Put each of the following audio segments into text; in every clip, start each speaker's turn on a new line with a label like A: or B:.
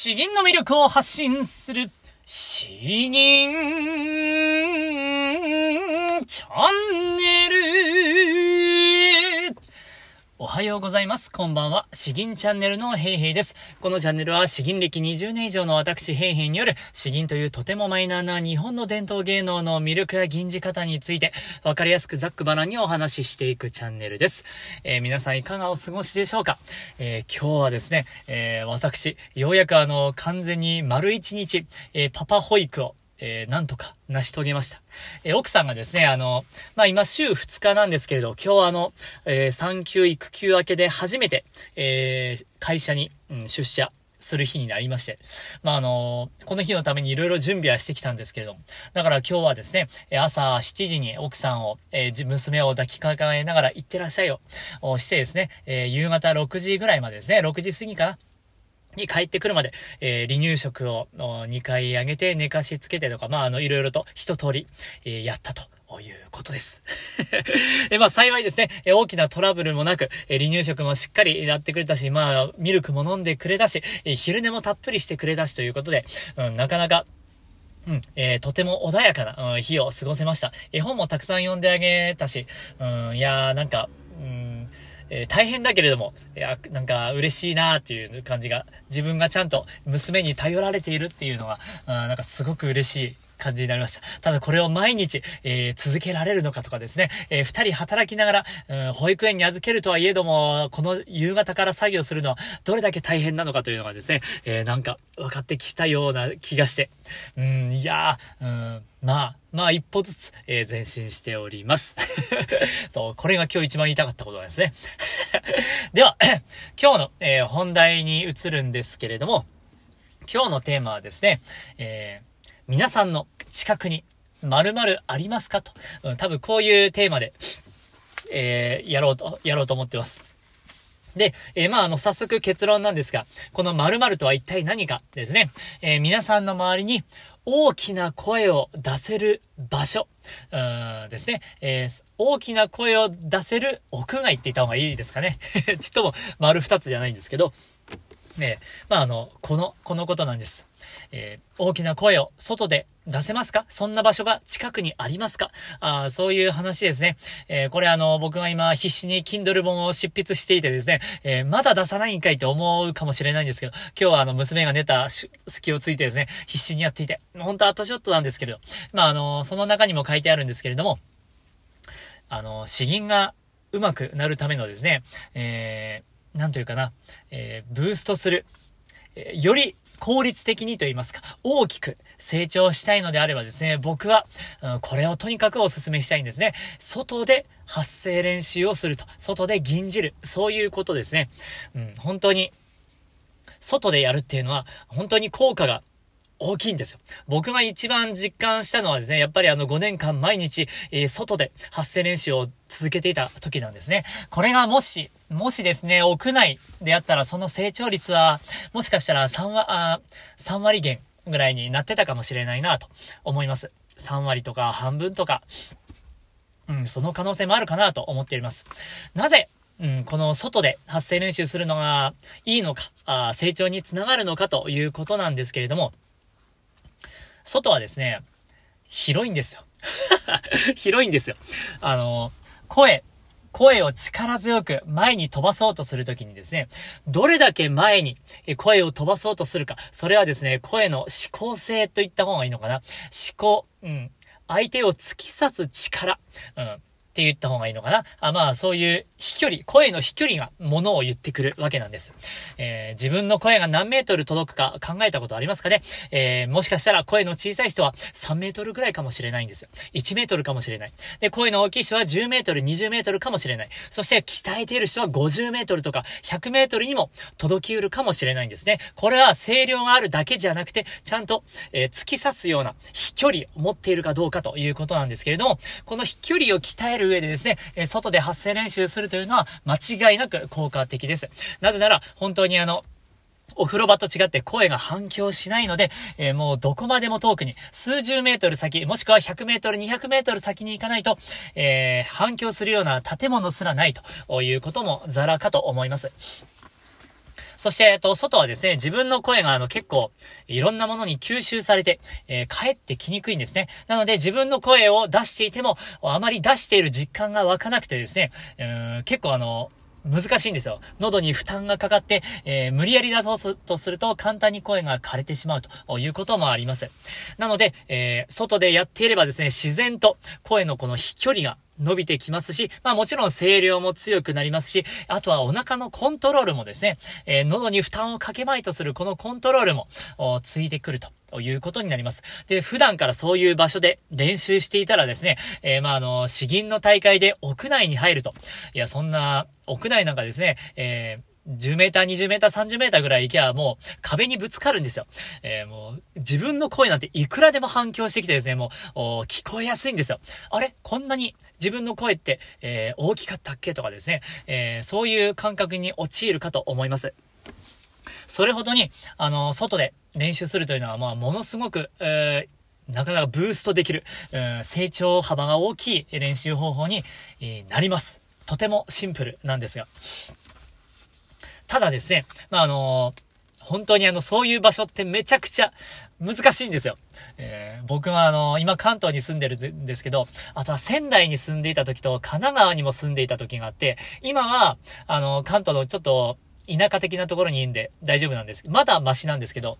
A: 詩吟の魅力を発信する、詩吟チャンネル。おはようございます。こんばんは。詩吟チャンネルのヘイヘイです。このチャンネルは詩吟歴20年以上の私ヘイヘイによる詩吟というとてもマイナーな日本の伝統芸能の魅力や吟じ方についてわかりやすくざっくばらんにお話ししていくチャンネルです。えー、皆さんいかがお過ごしでしょうか、えー、今日はですね、えー、私、ようやくあの、完全に丸一日、えパパ保育をえー、なんとか成し遂げました。えー、奥さんがですね、あの、まあ、今週2日なんですけれど、今日あの、えー、産休育休明けで初めて、えー、会社に、うん、出社する日になりまして。まあ、あのこの日のために色々準備はしてきたんですけれども。だから今日はですね、朝7時に奥さんを、えー、娘を抱きかかえながら行ってらっしゃい、をしてですね、えー、夕方6時ぐらいまでですね、6時過ぎかな。に帰ってくるまで、えー、離乳食を2回あげて寝かしつけてとか、まあ、あの、いろいろと一通り、えー、やったと。いうことです。で、まあ幸いですねえ、大きなトラブルもなくえ、離乳食もしっかりやってくれたし、まあ、ミルクも飲んでくれたしえ、昼寝もたっぷりしてくれたしということで、うん、なかなか、うん、えー、とても穏やかな、うん、日を過ごせました。絵本もたくさん読んであげたし、うん、いやー、なんか、えー、大変だけれども、いや、なんか嬉しいなっていう感じが、自分がちゃんと娘に頼られているっていうのは、あなんかすごく嬉しい。感じになりました。ただこれを毎日、えー、続けられるのかとかですね、えー、二人働きながら、うん、保育園に預けるとはいえども、この夕方から作業するのはどれだけ大変なのかというのがですね、えー、なんか分かってきたような気がして、うん、いやー、うん、まあ、まあ一歩ずつ、えー、前進しております。そう、これが今日一番言いたかったことなんですね。では、今日の、えー、本題に移るんですけれども、今日のテーマはですね、えー皆さんの近くに〇〇ありますかと、うん、多分こういうテーマで、えー、やろうと、やろうと思ってます。で、えー、まあ、あの、早速結論なんですが、この〇〇とは一体何かですね、えー、皆さんの周りに大きな声を出せる場所、うんですね、えー、大きな声を出せる屋外って言った方がいいですかね。ちょっとも丸二つじゃないんですけど、ね、まあ、あの、この、このことなんです。えー、大きな声を外で出せますか？そんな場所が近くにありますか？あそういう話ですね。えー、これあの、僕が今必死に Kindle 本を執筆していてですね、えー、まだ出さないんかいって思うかもしれないんですけど、今日はあの、娘が寝た隙をついてですね、必死にやっていて、本当あとちょっとなんですけれど、まああの、その中にも書いてあるんですけれども、あの、詩吟が上手くなるためのですね、えー、なんというかな、えー、ブーストする、えより効率的にと言いますか、大きく成長したいのであればですね、僕は、うん、これをとにかくお勧めしたいんですね。外で発声練習をすると。外で吟じる。そういうことですね。うん、本当に、外でやるっていうのは、本当に効果が大きいんですよ。僕が一番実感したのはですね、やっぱりあの5年間毎日、えー、外で発声練習を続けていた時なんですね。これがもし、もしですね、屋内であったらその成長率は、もしかしたら3割、あ3割減ぐらいになってたかもしれないなと思います。3割とか半分とか、うん、その可能性もあるかなと思っています。なぜ、うん、この外で発声練習するのがいいのか、あ成長につながるのかということなんですけれども、外はですね、広いんですよ。広いんですよ。あの、声、声を力強く前に飛ばそうとするときにですね、どれだけ前に声を飛ばそうとするか、それはですね、声の思考性といった方がいいのかな。思考、うん。相手を突き刺す力、うん。って言った方がいいのかな？あまあ、そういう飛距離、声の飛距離がものを言ってくるわけなんです。えー、自分の声が何メートル届くか考えたことありますかね？えー、もしかしたら声の小さい人は3メートルぐらいかもしれないんですよ。1メートルかもしれない。で、声の大きい人は10メートル、20メートルかもしれない。そして鍛えている人は50メートルとか100メートルにも届きうるかもしれないんですね。これは声量があるだけじゃなくて、ちゃんと、えー、突き刺すような飛距離を持っているかどうかということなんですけれども、この飛距離を鍛える上でですね、え外で発声練習するというのは間違いなく効果的です。なぜなら、本当にあの、お風呂場と違って声が反響しないので、えー、もうどこまでも遠くに、数十メートル先、もしくは100メートル、200メートル先に行かないと、えー、反響するような建物すらないということもザラかと思います。そして、えっと、外はですね、自分の声があの結構、いろんなものに吸収されて、えー、帰ってきにくいんですね。なので、自分の声を出していても、あまり出している実感が湧かなくてですね、うん結構あの、難しいんですよ。喉に負担がかかって、えー、無理やり出そうとすると簡単に声が枯れてしまうということもあります。なので、えー、外でやっていればですね、自然と声のこの飛距離が伸びてきますし、まあもちろん声量も強くなりますし、あとはお腹のコントロールもですね、えー、喉に負担をかけまいとするこのコントロールも、ついてくると。いうことになります。で、普段からそういう場所で練習していたらですね、えー、まあ、あの、詩吟の大会で屋内に入ると。いや、そんな、屋内なんかですね、えー10メーター、20メーター、30メーターぐらい行けばもう壁にぶつかるんですよ。えー、もう自分の声なんていくらでも反響してきてですね、もう聞こえやすいんですよ。あれ？こんなに自分の声って、えー、大きかったっけ？とかですね、えー、そういう感覚に陥るかと思います。それほどに、あの、外で練習するというのは、まあ、ものすごく、えー、なかなかブーストできる、うん、成長幅が大きい練習方法に、なります。とてもシンプルなんですが。ただですね、まあ、あの、本当にあの、そういう場所ってめちゃくちゃ難しいんですよ。えー、僕はあの、今関東に住んでるんですけど、あとは仙台に住んでいた時と神奈川にも住んでいた時があって、今は、あの、関東のちょっと田舎的なところにいるんで大丈夫なんです。まだマシなんですけど、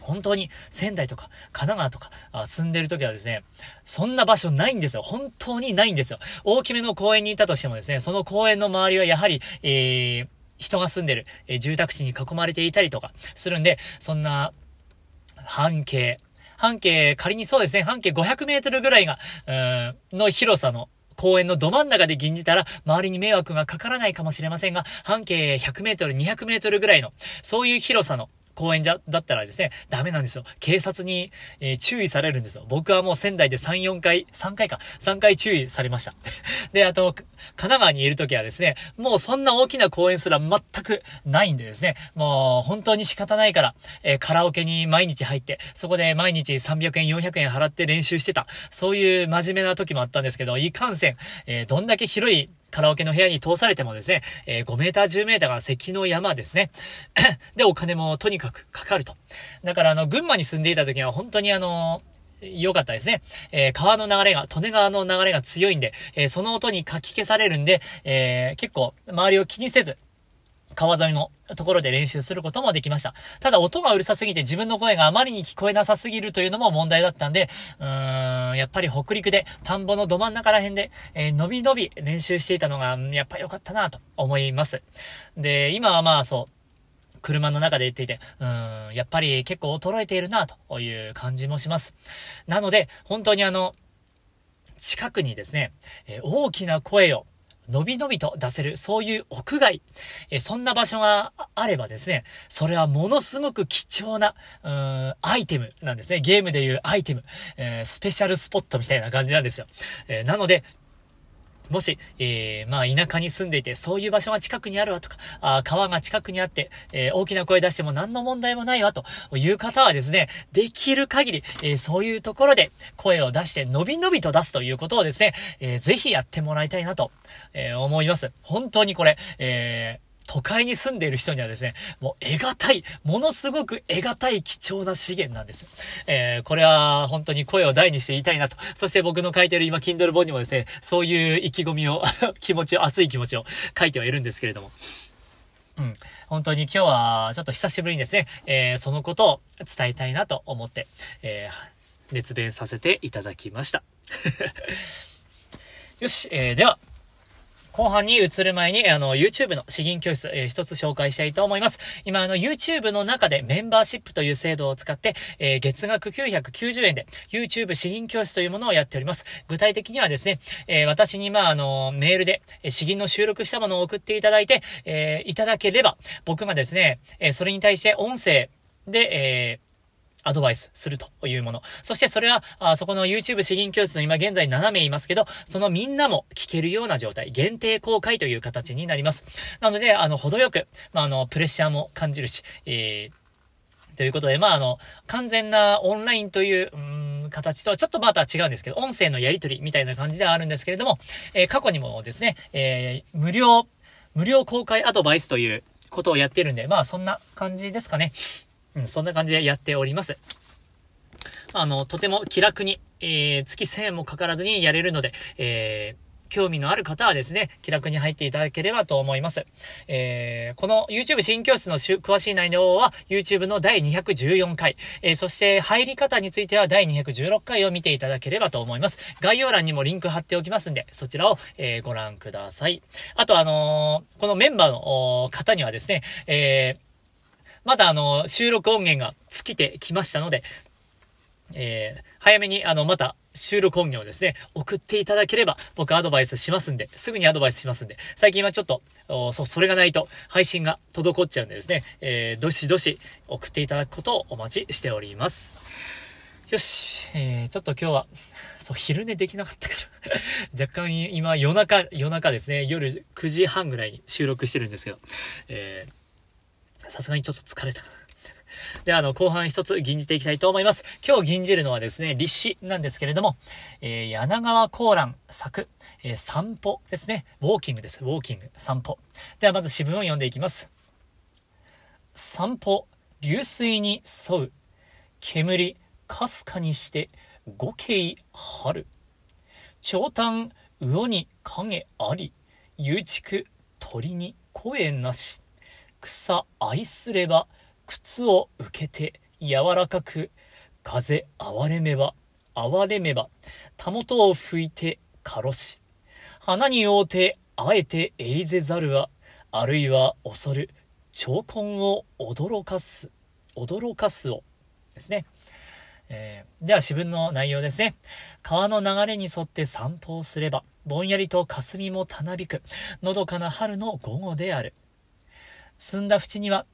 A: 本当に仙台とか神奈川とか住んでる時はですね、そんな場所ないんですよ。本当にないんですよ。大きめの公園にいたとしてもですね、その公園の周りはやはり、えー、人が住んでる、え、住宅地に囲まれていたりとかするんで、そんな、半径、半径、仮にそうですね、半径500メートルぐらいが、うん、の広さの公園のど真ん中で吟じたら、周りに迷惑がかからないかもしれませんが、半径100メートル、200メートルぐらいの、そういう広さの公園じゃ、だったらですね、ダメなんですよ。警察に、えー、注意されるんですよ。僕はもう仙台で3、4回、3回か、3回注意されました。で、あと、神奈川にいるときはですね、もうそんな大きな公園すら全くないんでですね、もう本当に仕方ないから、えー、カラオケに毎日入って、そこで毎日300円、400円払って練習してた。そういう真面目な時もあったんですけど、いかんせん、えー、どんだけ広いカラオケの部屋に通されてもですね、えー、5メーター、10メーターが関の山ですね。で、お金もとにかくかかると。だから、あの、群馬に住んでいた時は本当にあの良かったですね。えー、川の流れが、利根川の流れが強いんで、えー、その音にかき消されるんで、えー、結構、周りを気にせず、川沿いのところで練習することもできました。ただ音がうるさすぎて自分の声があまりに聞こえなさすぎるというのも問題だったんで、うーん、やっぱり北陸で田んぼのど真ん中ら辺で、えー、伸び伸び練習していたのが、やっぱ良かったなと思います。で、今はまあそう、車の中で言っていて、うん、やっぱり結構衰えているなという感じもします。なので、本当にあの、近くにですね、えー、大きな声をのびのびと出せる、そういう屋外、えそんな場所があればですね、それはものすごく貴重な、うーん、アイテムなんですね。ゲームでいうアイテム、えー、スペシャルスポットみたいな感じなんですよ。えー、なので、もし、えー、まあ、田舎に住んでいて、そういう場所が近くにあるわとか、あ川が近くにあって、えー、大きな声出しても何の問題もないわという方はですね、できる限り、えー、そういうところで声を出して、のびのびと出すということをですね、えー、ぜひやってもらいたいなと、え、思います。本当にこれ、えー、都会に住んでいる人にはですね、もう得難い、ものすごく得難い貴重な資源なんです。えー、これは本当に声を大にして言いたいなと。そして僕の書いてる今、Kindle 本にもですね、そういう意気込みを 気持ちを、熱い気持ちを書いてはいるんですけれども。うん。本当に今日はちょっと久しぶりにですね、えー、そのことを伝えたいなと思って、えー、熱弁させていただきました。よし、えー、では、後半に移る前に、あの、YouTube の詩吟教室、えー、一つ紹介したいと思います。今、あの、YouTube の中でメンバーシップという制度を使って、えー、月額990円で YouTube 詩吟教室というものをやっております。具体的にはですね、えー、私に、まあ、あの、メールで、詩吟の収録したものを送っていただいて、えいただければ、僕がですね、えそれに対して音声で、えアドバイスするというもの。そしてそれは、あそこの YouTube 詩吟教室の今現在7名いますけど、そのみんなも聞けるような状態、限定公開という形になります。なので、あの、程よく、まあ、あの、プレッシャーも感じるし、えー、ということで、まあ、あの、完全なオンラインという、うん形とはちょっとまた違うんですけど、音声のやり取りみたいな感じではあるんですけれども、えー、過去にもですね、えー、無料、無料公開アドバイスという、ことをやってるんで、まあそんな感じですかね。ん、そんな感じでやっております。あの、とても気楽に、えー、月1000円もかからずにやれるので、えー、興味のある方はですね、気楽に入っていただければと思います。えー、この YouTube 新教室の詳しい内容は YouTube の第214回、えー、そして入り方については第216回を見ていただければと思います。概要欄にもリンク貼っておきますんで、そちらを、えー、ご覧ください。あとあのー、このメンバーの方にはですね、えー、まだあの、収録音源が尽きてきましたので、えー、早めにあの、また収録音源をですね、送っていただければ、僕アドバイスしますんで、すぐにアドバイスしますんで、最近はちょっと、そ、それがないと配信が滞っちゃうんでですね、えー、どしどし送っていただくことをお待ちしております。よし、えー、ちょっと今日は、そう、昼寝できなかったから 若干今夜中、夜中ですね、夜9時半ぐらいに収録してるんですけど、えー、さすがにちょっと疲れたかな。で、あの、後半一つ吟じていきたいと思います。今日吟じるのはですね、立志なんですけれども、えー、柳川コーラン作、えー、散歩ですね。ウォーキングです。ウォーキング、散歩。では、まず詩文を読んでいきます。散歩、流水に沿う。煙、かすかにして、五景春。長短、魚に影あり。誘畜、鳥に声なし。草愛すれば、靴を受けて柔らかく、風哀れめば、哀れめば、たもとを拭いてかろし、花に覆うて、あえてえいぜざるは、あるいは恐る、長根を驚かす、驚かすを、ですね。えー、では、詩文の内容ですね。川の流れに沿って散歩をすれば、ぼんやりと霞もたなびく、のどかな春の午後である。澄んだ縁には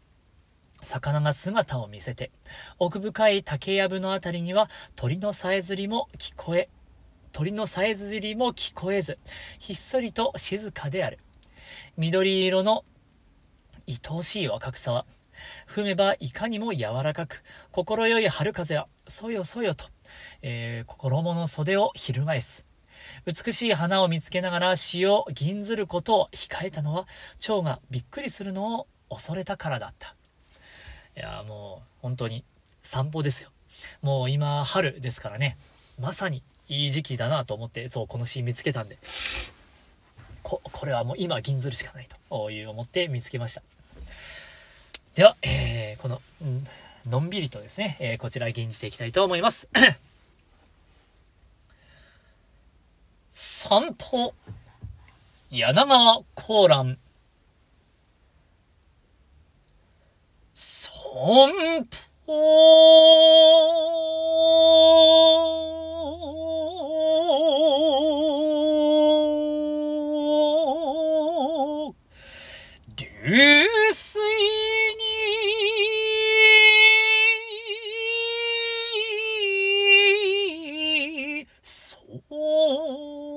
A: 魚が姿を見せて、奥深い竹やぶのあたりには鳥のさえずりも聞こえ、鳥のさえずりも聞こえず、ひっそりと静かである。緑色の愛おしい若草は、踏めばいかにも柔らかく、心よい春風は、そよそよと、えー、衣の袖を翻す。美しい花を見つけながら詩を吟ずることを控えたのは、蝶がびっくりするのを恐れたからだった。いや、もう本当に散歩ですよ。もう今春ですからね、まさにいい時期だなと思って、そう、このシーン見つけたんで、こ、これはもう今銀ずるしかないという思って見つけました。では、えー、この、のんびりとですね、えー、こちら吟じていきたいと思います。散歩、柳川コーララン、散歩。流水にそう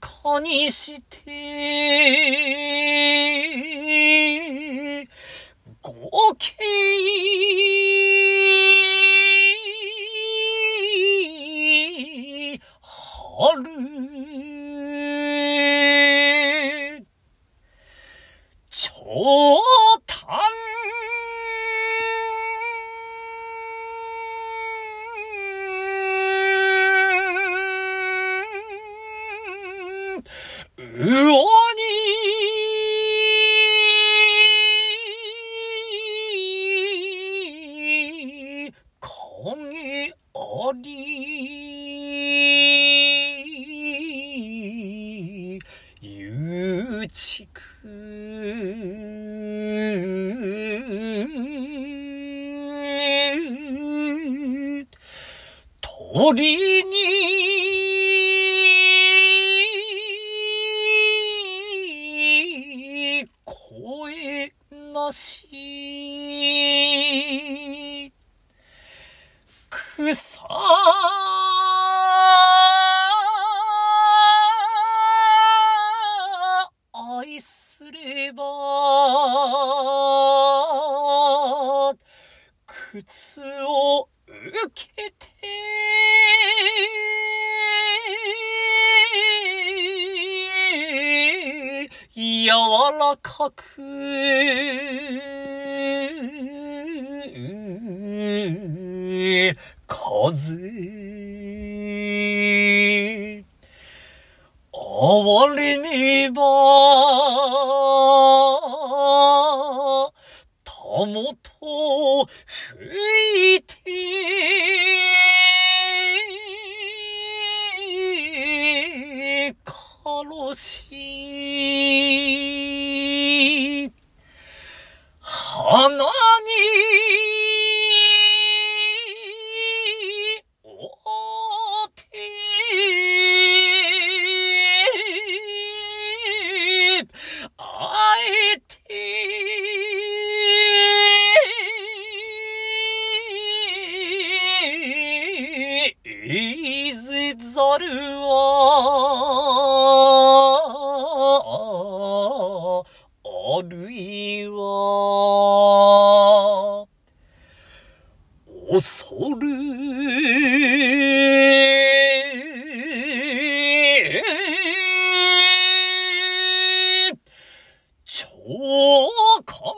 A: かにして、しかく、風。哀れみば、たもと吹いて、かろし、あの、長官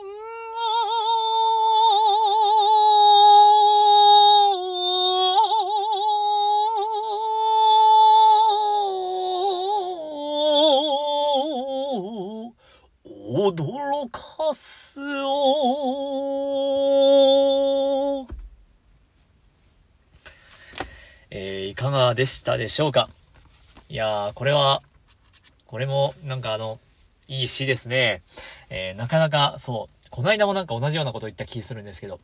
A: 驚かすを。えー、いかがでしたでしょうか？いやー、これは、これも、なんかあの、いい詩ですね。えー、なかなか、そう、この間もなんか同じようなこと言った気するんですけど、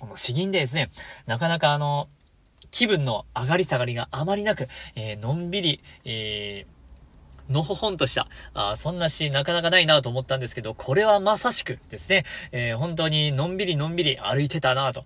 A: この詩吟でですね、なかなかあの、気分の上がり下がりがあまりなく、えー、のんびり、えー、のほほんとした、あそんな詩なかなかないなと思ったんですけど、これはまさしくですね、えー、本当にのんびりのんびり歩いてたなと、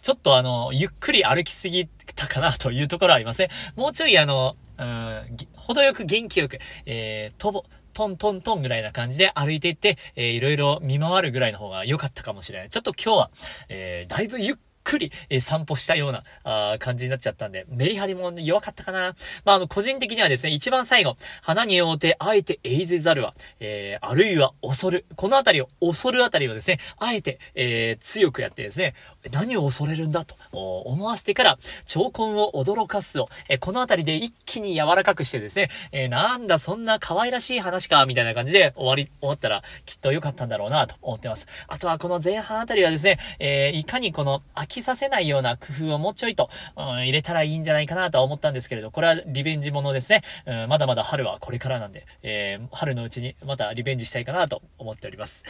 A: ちょっとあの、ゆっくり歩きすぎたかなというところはありません、もうちょいあの、うん、程よく元気よく、えー、とぼ、トントントンぐらいな感じで歩いていって、えー、いろいろ見回るぐらいの方が良かったかもしれない。ちょっと今日は、えー、だいぶゆっくり、えー、散歩したような、あ感じになっちゃったんで、メリハリも弱かったかな。まあ、あの、個人的にはですね、一番最後、花に追うて、あえてえいぜざるは、えー、あるいは恐る。このあたりを、恐るあたりをですね、あえて、えー、強くやってですね、何を恐れるんだと思わせてから、長根を驚かすを、え、このあたりで一気に柔らかくしてですね、え、なんだ、そんな可愛らしい話か、みたいな感じで終わり、終わったら、きっと良かったんだろうな、と思ってます。あとは、この前半あたりはですね、え、いかにこの、飽きさせないような工夫をもうちょいと、うん、入れたらいいんじゃないかなとは思ったんですけれど、これはリベンジものですね。うん、まだまだ春はこれからなんで、えー、春のうちにまたリベンジしたいかなと思っております。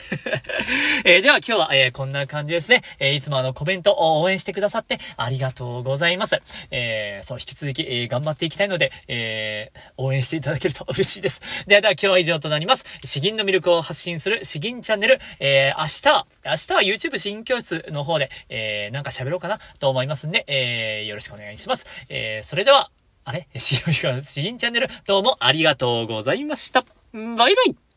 A: えー、では今日は、えー、こんな感じですね。え、いつもあのコメントを応援してくださってありがとうございます。えー、そう、引き続き、えー、頑張っていきたいので、えー、応援していただけると嬉しいです。ではでは今日は以上となります。詩吟の魅力を発信する詩吟チャンネル、えー、明日は、明日は YouTube 詩吟教室の方で、えー、なんか喋ろうかなと思いますんで、えー、よろしくお願いします。えー、それでは、あれ？詩吟チャンネル、どうもありがとうございました。バイバイ